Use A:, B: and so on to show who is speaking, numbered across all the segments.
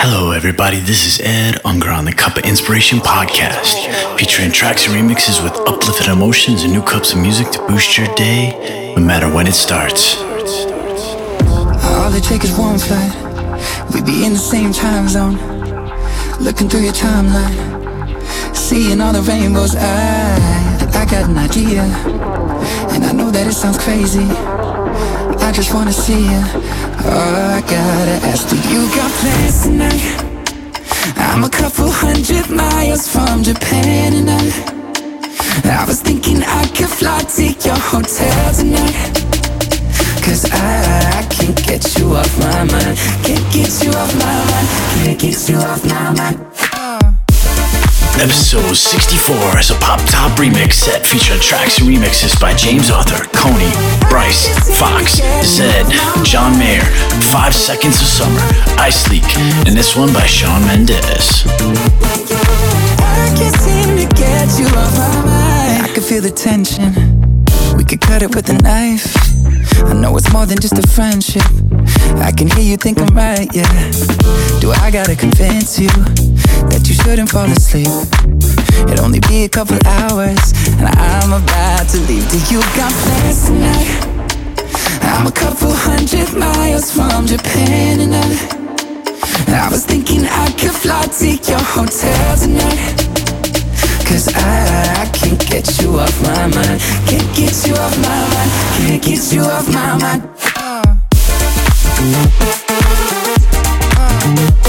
A: Hello, everybody. This is Ed Unger on the Cup of Inspiration podcast, featuring tracks and remixes with uplifted emotions and new cups of music to boost your day, no matter when it starts.
B: All it takes is one flight. We'd be in the same time zone, looking through your timeline, seeing all the rainbows. I, I got an idea, and I know that it sounds crazy. I just wanna see you. Oh, I gotta ask, do you got plans tonight? I'm a couple hundred miles from Japan and I was thinking I could fly to your hotel tonight. I can't get you off my mind. Can't get you off my mind. Can't get you off my mind
A: Episode 64 is a pop top remix set featuring tracks and remixes by James Arthur, Coney, Bryce, Fox, Zedd, John Mayer, Five Seconds of Summer, Ice Leak, and this one by Shawn Mendes.
B: I can't seem to get you off my mind I can feel the tension We could cut it with a knife. I know it's more than just a friendship. I can hear you think I'm right, yeah. Do I gotta convince you That you shouldn't fall asleep? It'll only be a couple hours And I'm about to leave. Do you got plans tonight? I'm a couple hundred miles from Japan and I I was thinking I could fly to your hotel tonight. Cause I, I can't get you off my mind. Can't get you off my mind. Can't get you off my mind. I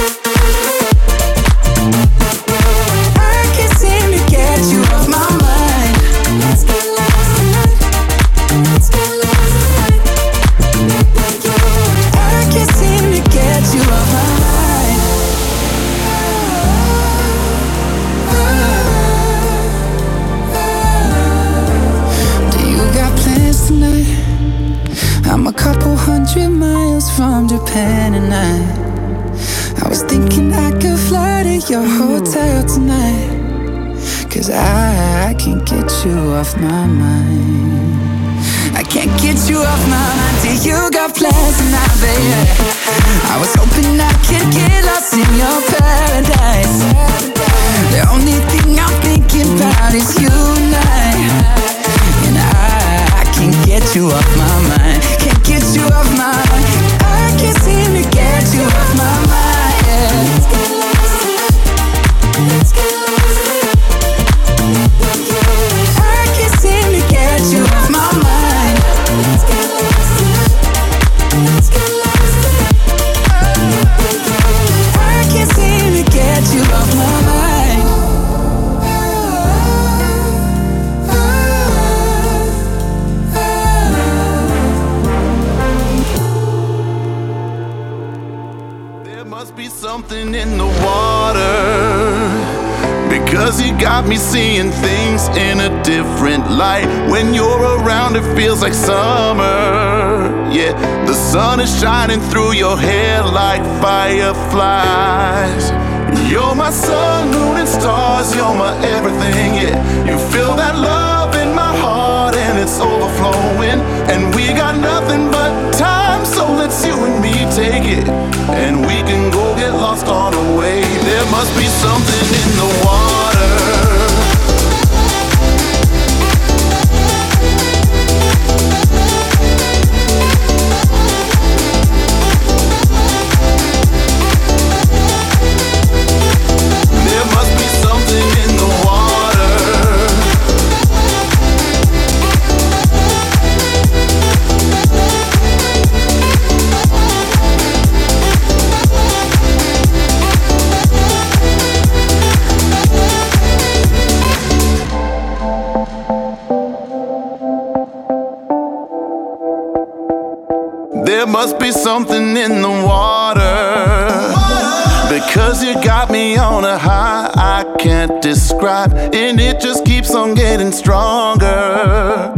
B: from Japan and I I was thinking I could fly to your hotel tonight. Cause I, I can't get you off my mind. I can't get you off my mind. Till you got plans tonight, baby. I was hoping I could get lost in your paradise. The only thing I'm thinking about is you and I. And I, I can't get you off my mind. Can't get you off my mind
C: light. When you're around, it feels like summer. Yeah, the sun is shining through your hair like fireflies. You're my sun, moon, and stars. You're my everything. Yeah, you feel that love in my heart, and it's overflowing. And we got nothing but time, so let's you and me take it. And we can go get lost on the way. There must be something in the water. Something in the water. Because you got me on a high I can't describe. And it just keeps on getting stronger.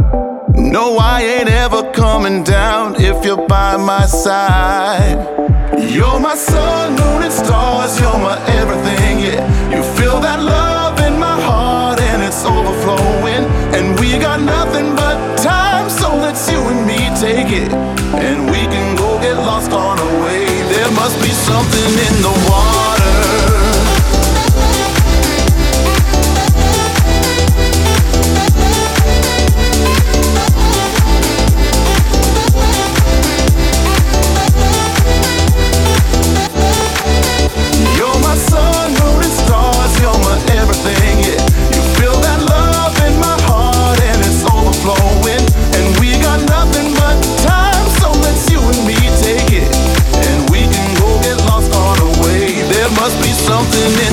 C: No, I ain't ever coming down if you're by my side. You're my sun, moon, and stars. You're my everything, yeah. You feel that love something in the water.
D: something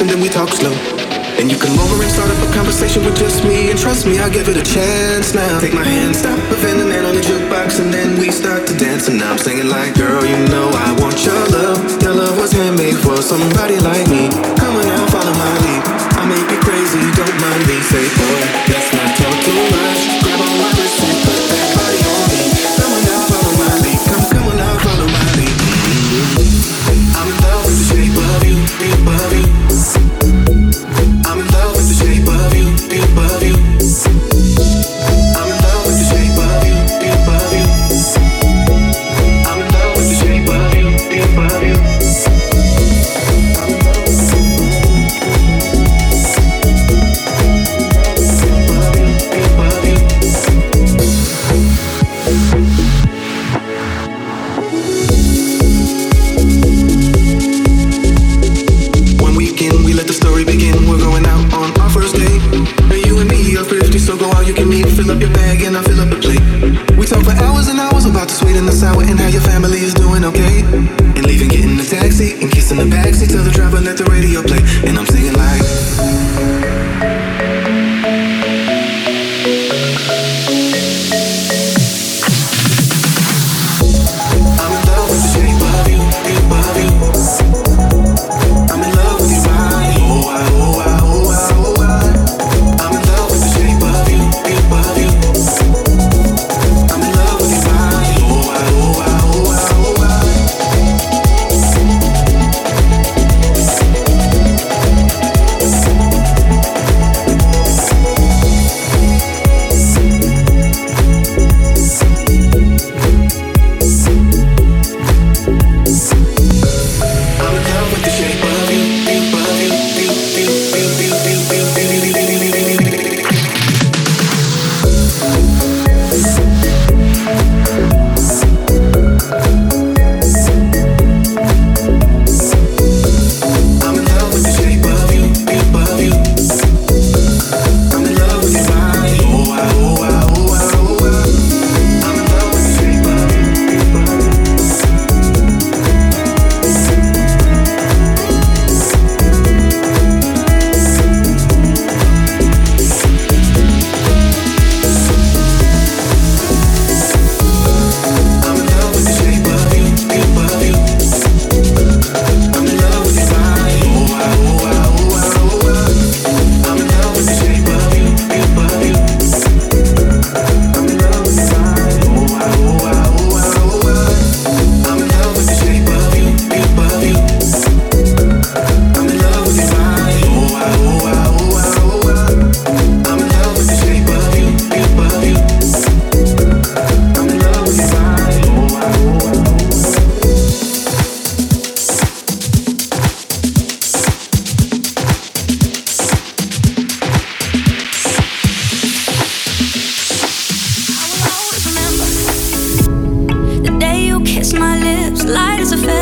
D: and
E: then we talk slow. And you come over and start up a conversation with just me. And trust me, I'll give it a chance now. Take my hand, stop preventing that on the jukebox, and then we start to dance. And I'm singing like, girl, you know I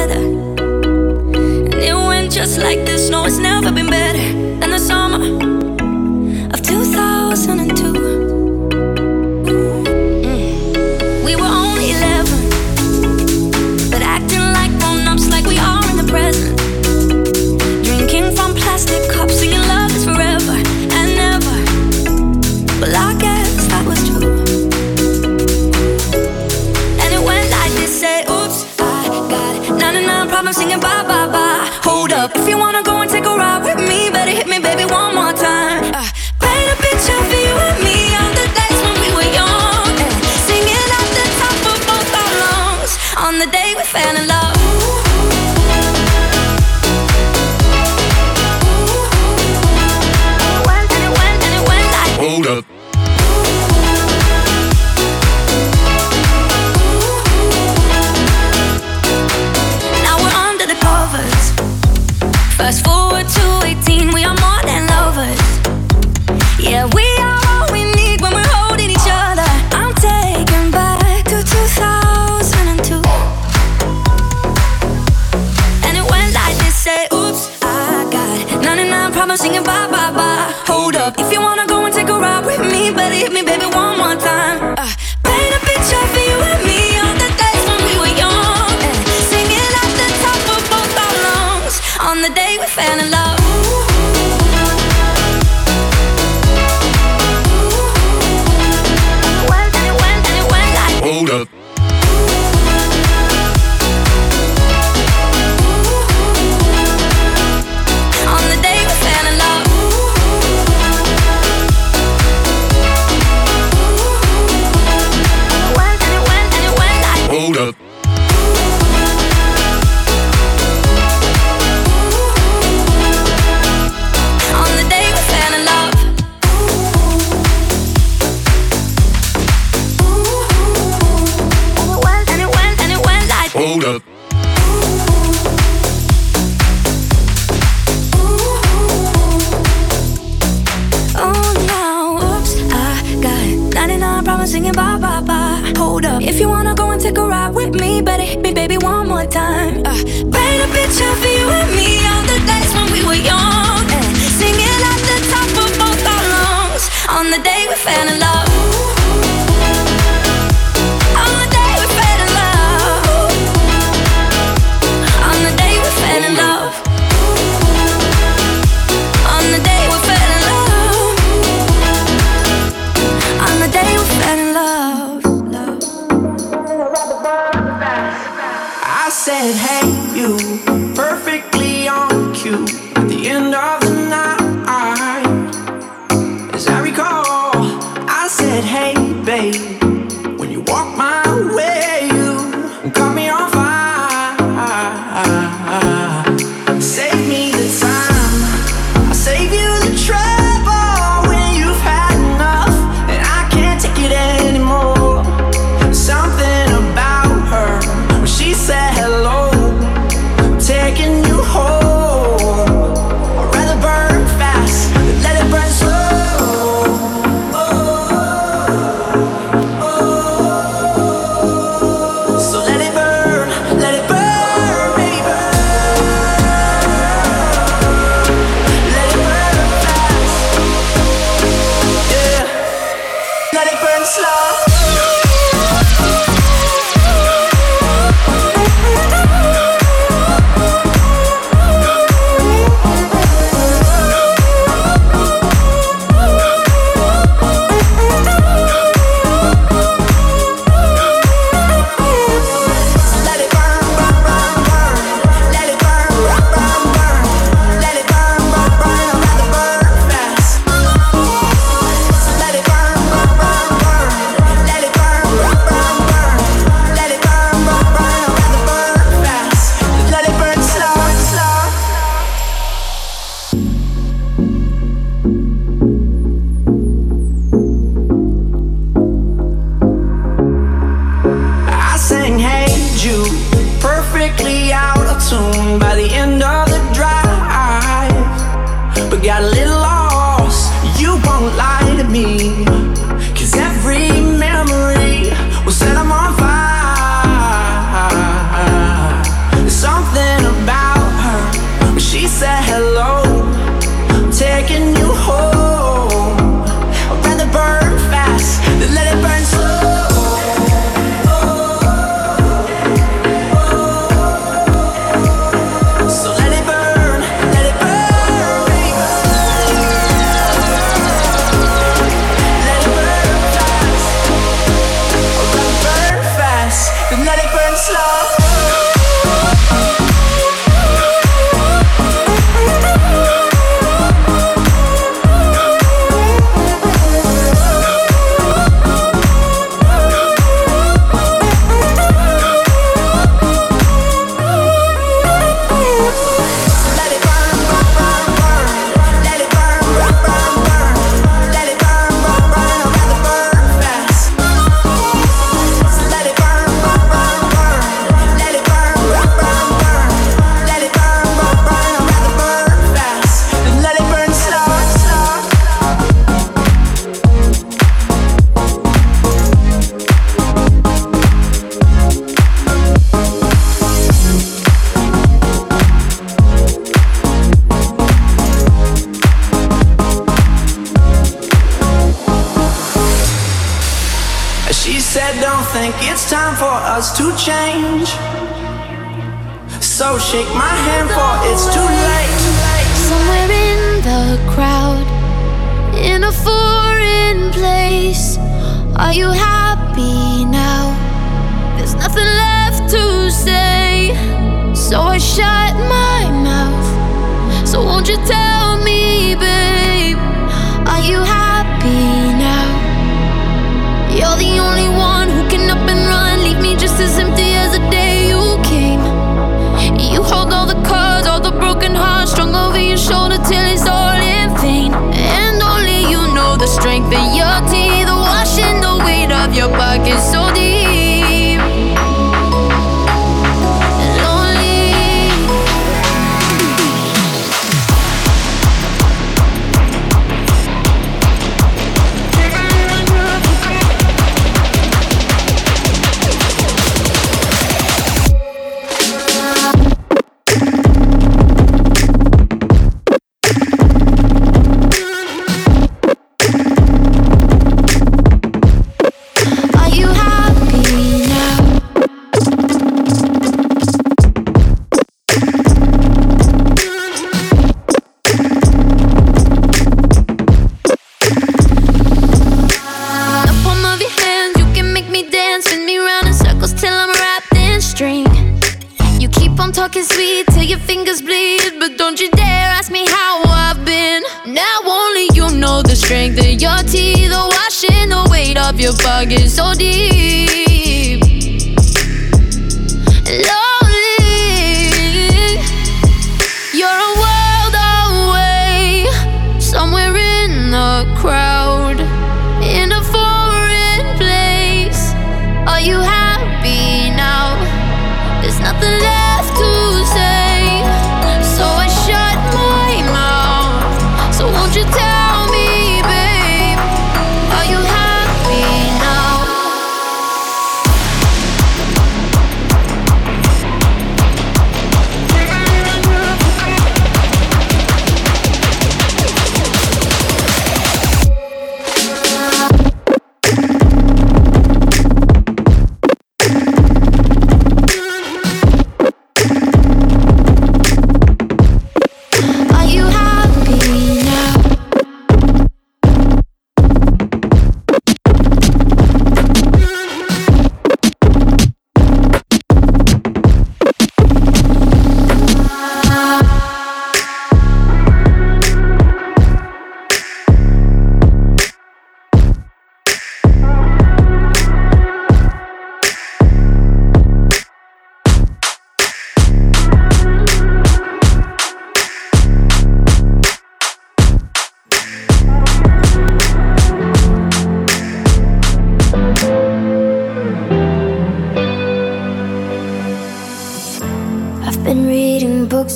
E: together. And it went just like
F: this. No, it's never been. mama singing bye bye bye. Hold up, if you wanna go and take a ride with me, better hit me, baby, one more time. Uh, paint a picture for you and me on the days when we were young, and singing at the top of both our lungs on the day we fell in love.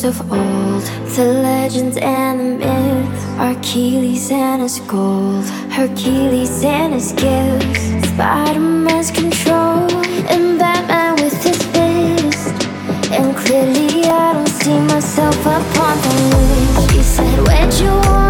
F: of
G: old, the legends and the myths, Achilles and his gold, Hercules and his gifts, Spider-Man's control, and Batman with his fist. And clearly I don't see myself upon the list. He said, where'd you want?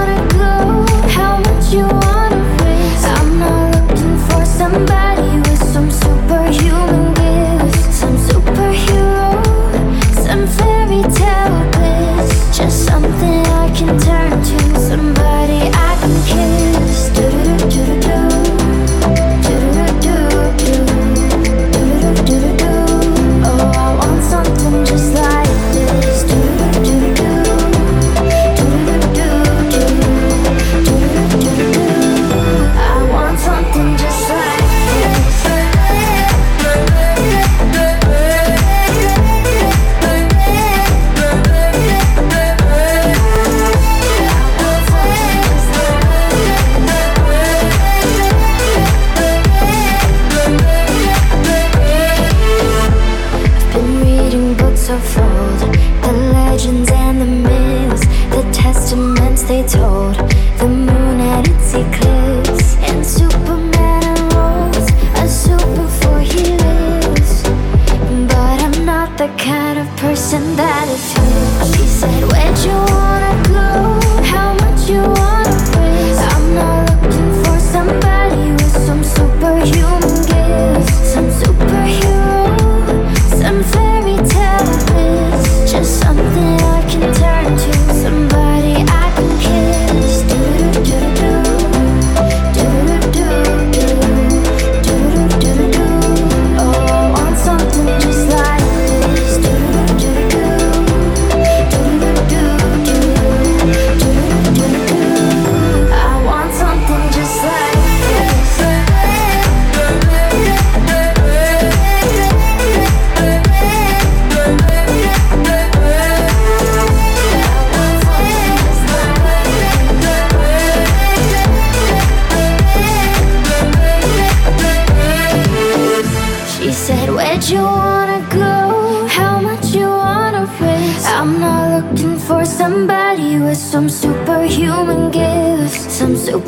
G: unfold the legends and the myths, the testaments they told, the moon at its eclipse.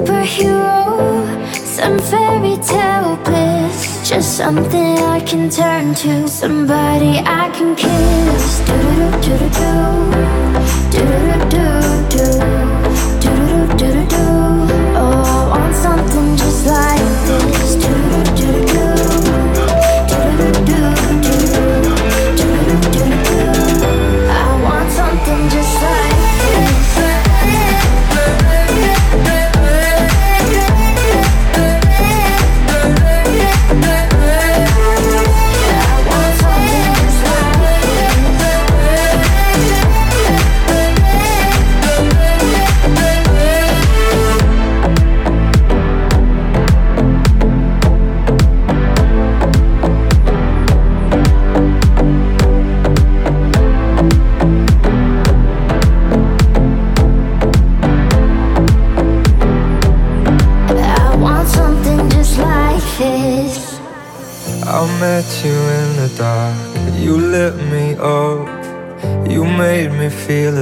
G: superhero, some fairy tale bliss. Just something I can turn to, somebody I can kiss.
H: Do do do do do do.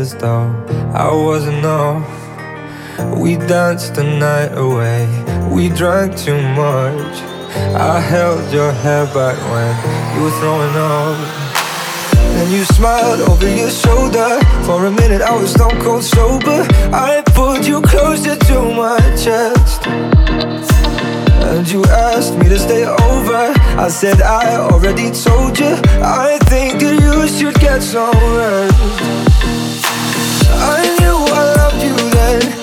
H: as though I wasn't off, We danced the night away, we drank too much. I held your hair back when you were throwing up. Then you smiled over your shoulder. For a minute, I was stone cold sober. I pulled you closer to my chest. And you asked me to stay over. I said, I already told you. I think that you should get some rest one.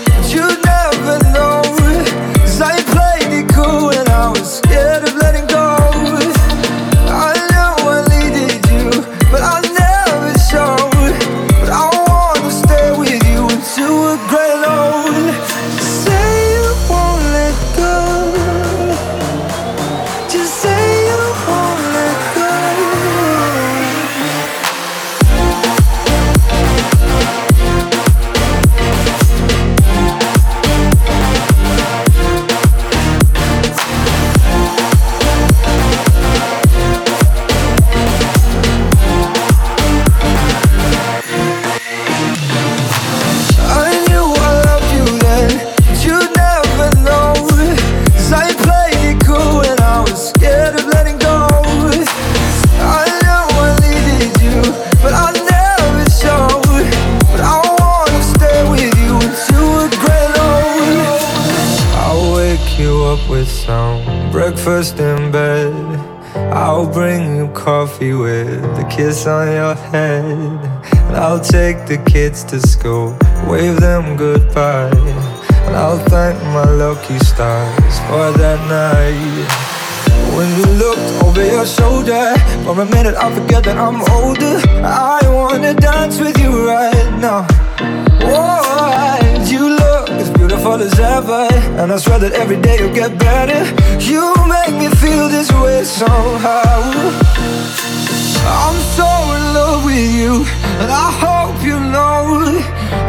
H: Breakfast in bed. I'll bring you coffee with a kiss on your head. And I'll take the kids to school, wave them goodbye. And I'll thank my lucky stars for that night. When you looked over your shoulder, for a minute I forget that I'm older. I wanna dance with you right now. As beautiful as ever, and I swear that every day you'll get better. You make me feel this way somehow. I'm so in love with you, and I hope you know,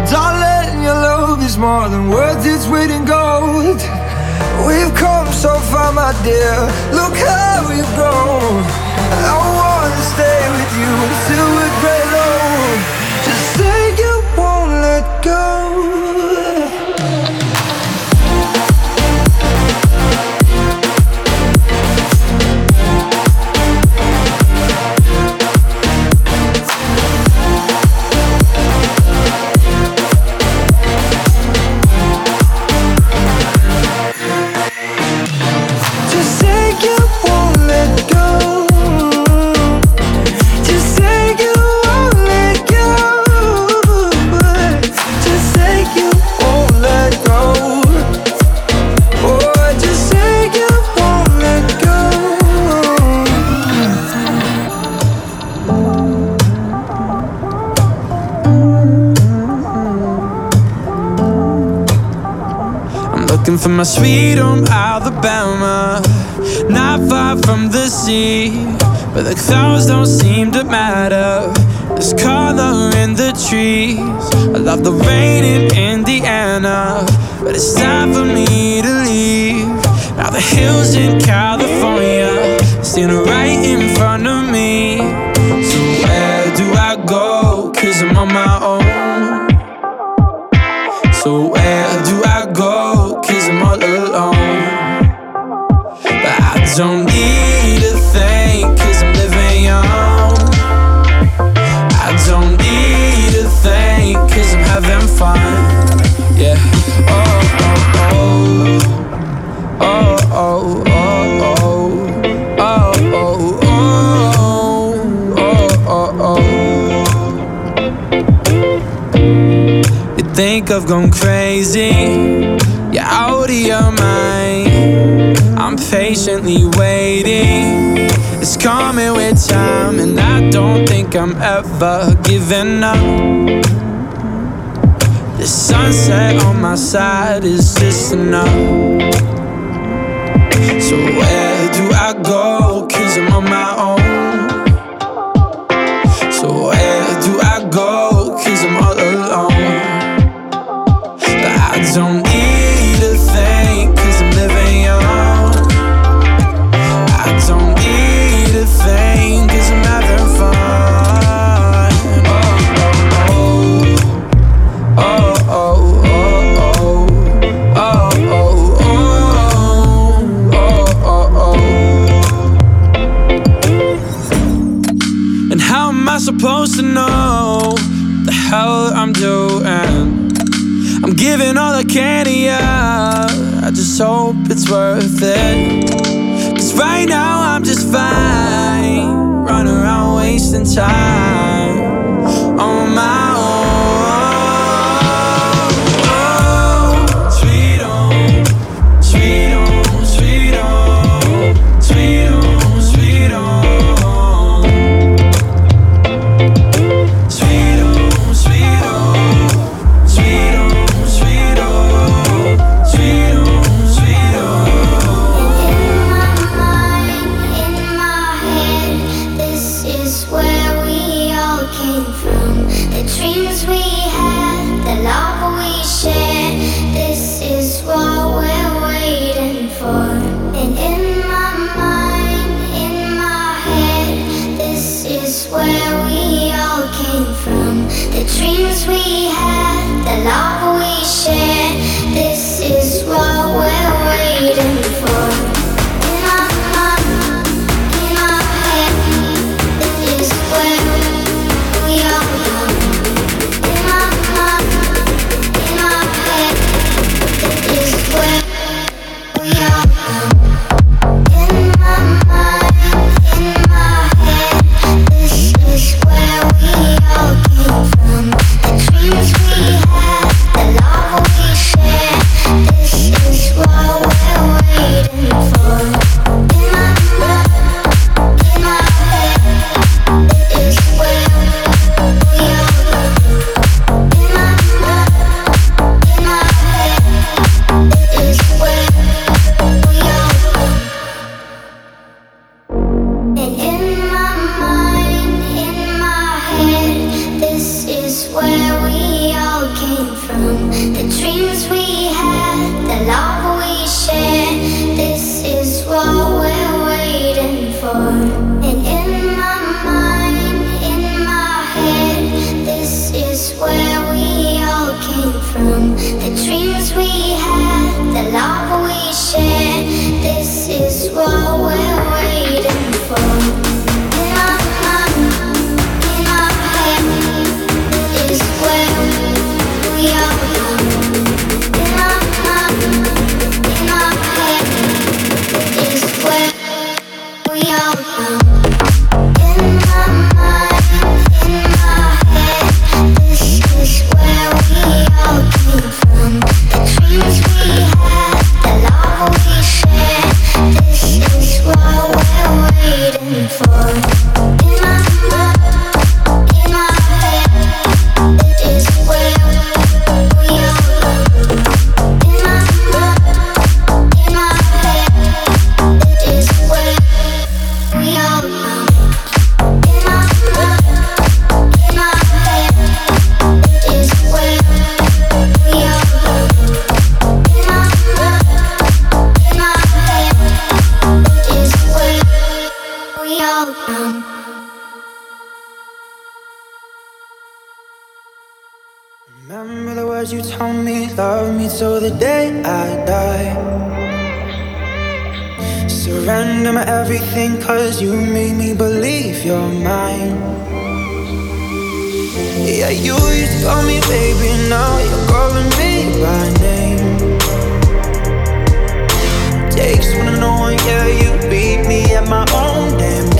H: darling, your love is more than worth its weight in gold. We've come so far, my dear. Look how we've grown. I wanna stay with you until we're great old. Just say you won't let go.
I: For my sweet home Alabama, not far from the sea. But the clouds don't seem to matter. There's color in the trees. I love the rain in Indiana, but it's time for me to leave. Now the hills in California standing right in front of me. So where do I go? Cause I'm on my own. I've gone crazy? You're out of your mind. I'm patiently waiting. It's coming with time, and I don't think I'm ever giving up. The sunset on my side is just enough. So where do I go? Cause I'm on my own. Just hope it's worth it. Cause right now I'm just fine. Running around wasting time
J: cause you made me believe you're mine. Yeah, you used to call me baby, now you're calling me by name. Takes one to know, one, yeah, you beat me at my own damn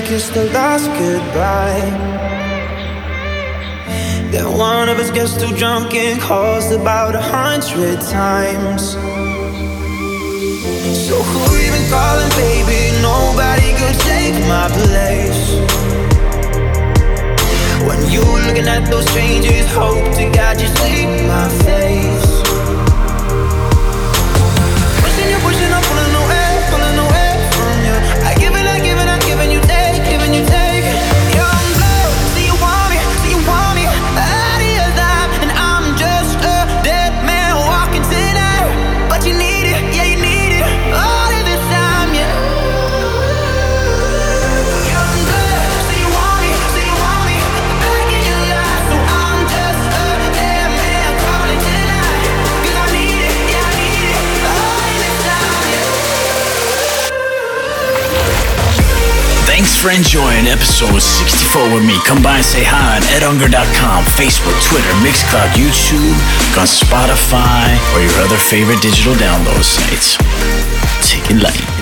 J: kiss the last goodbye. Then one of us gets too drunk and calls about a hundred times. So who even calling, baby? Nobody could take my place. When you looking at those strangers, hope to God you see my face.
A: for enjoying episode 64 with me. Come by and say hi on edunger.com, Facebook, Twitter, Mixcloud, YouTube, on Spotify, or your other favorite digital download sites. Take it light.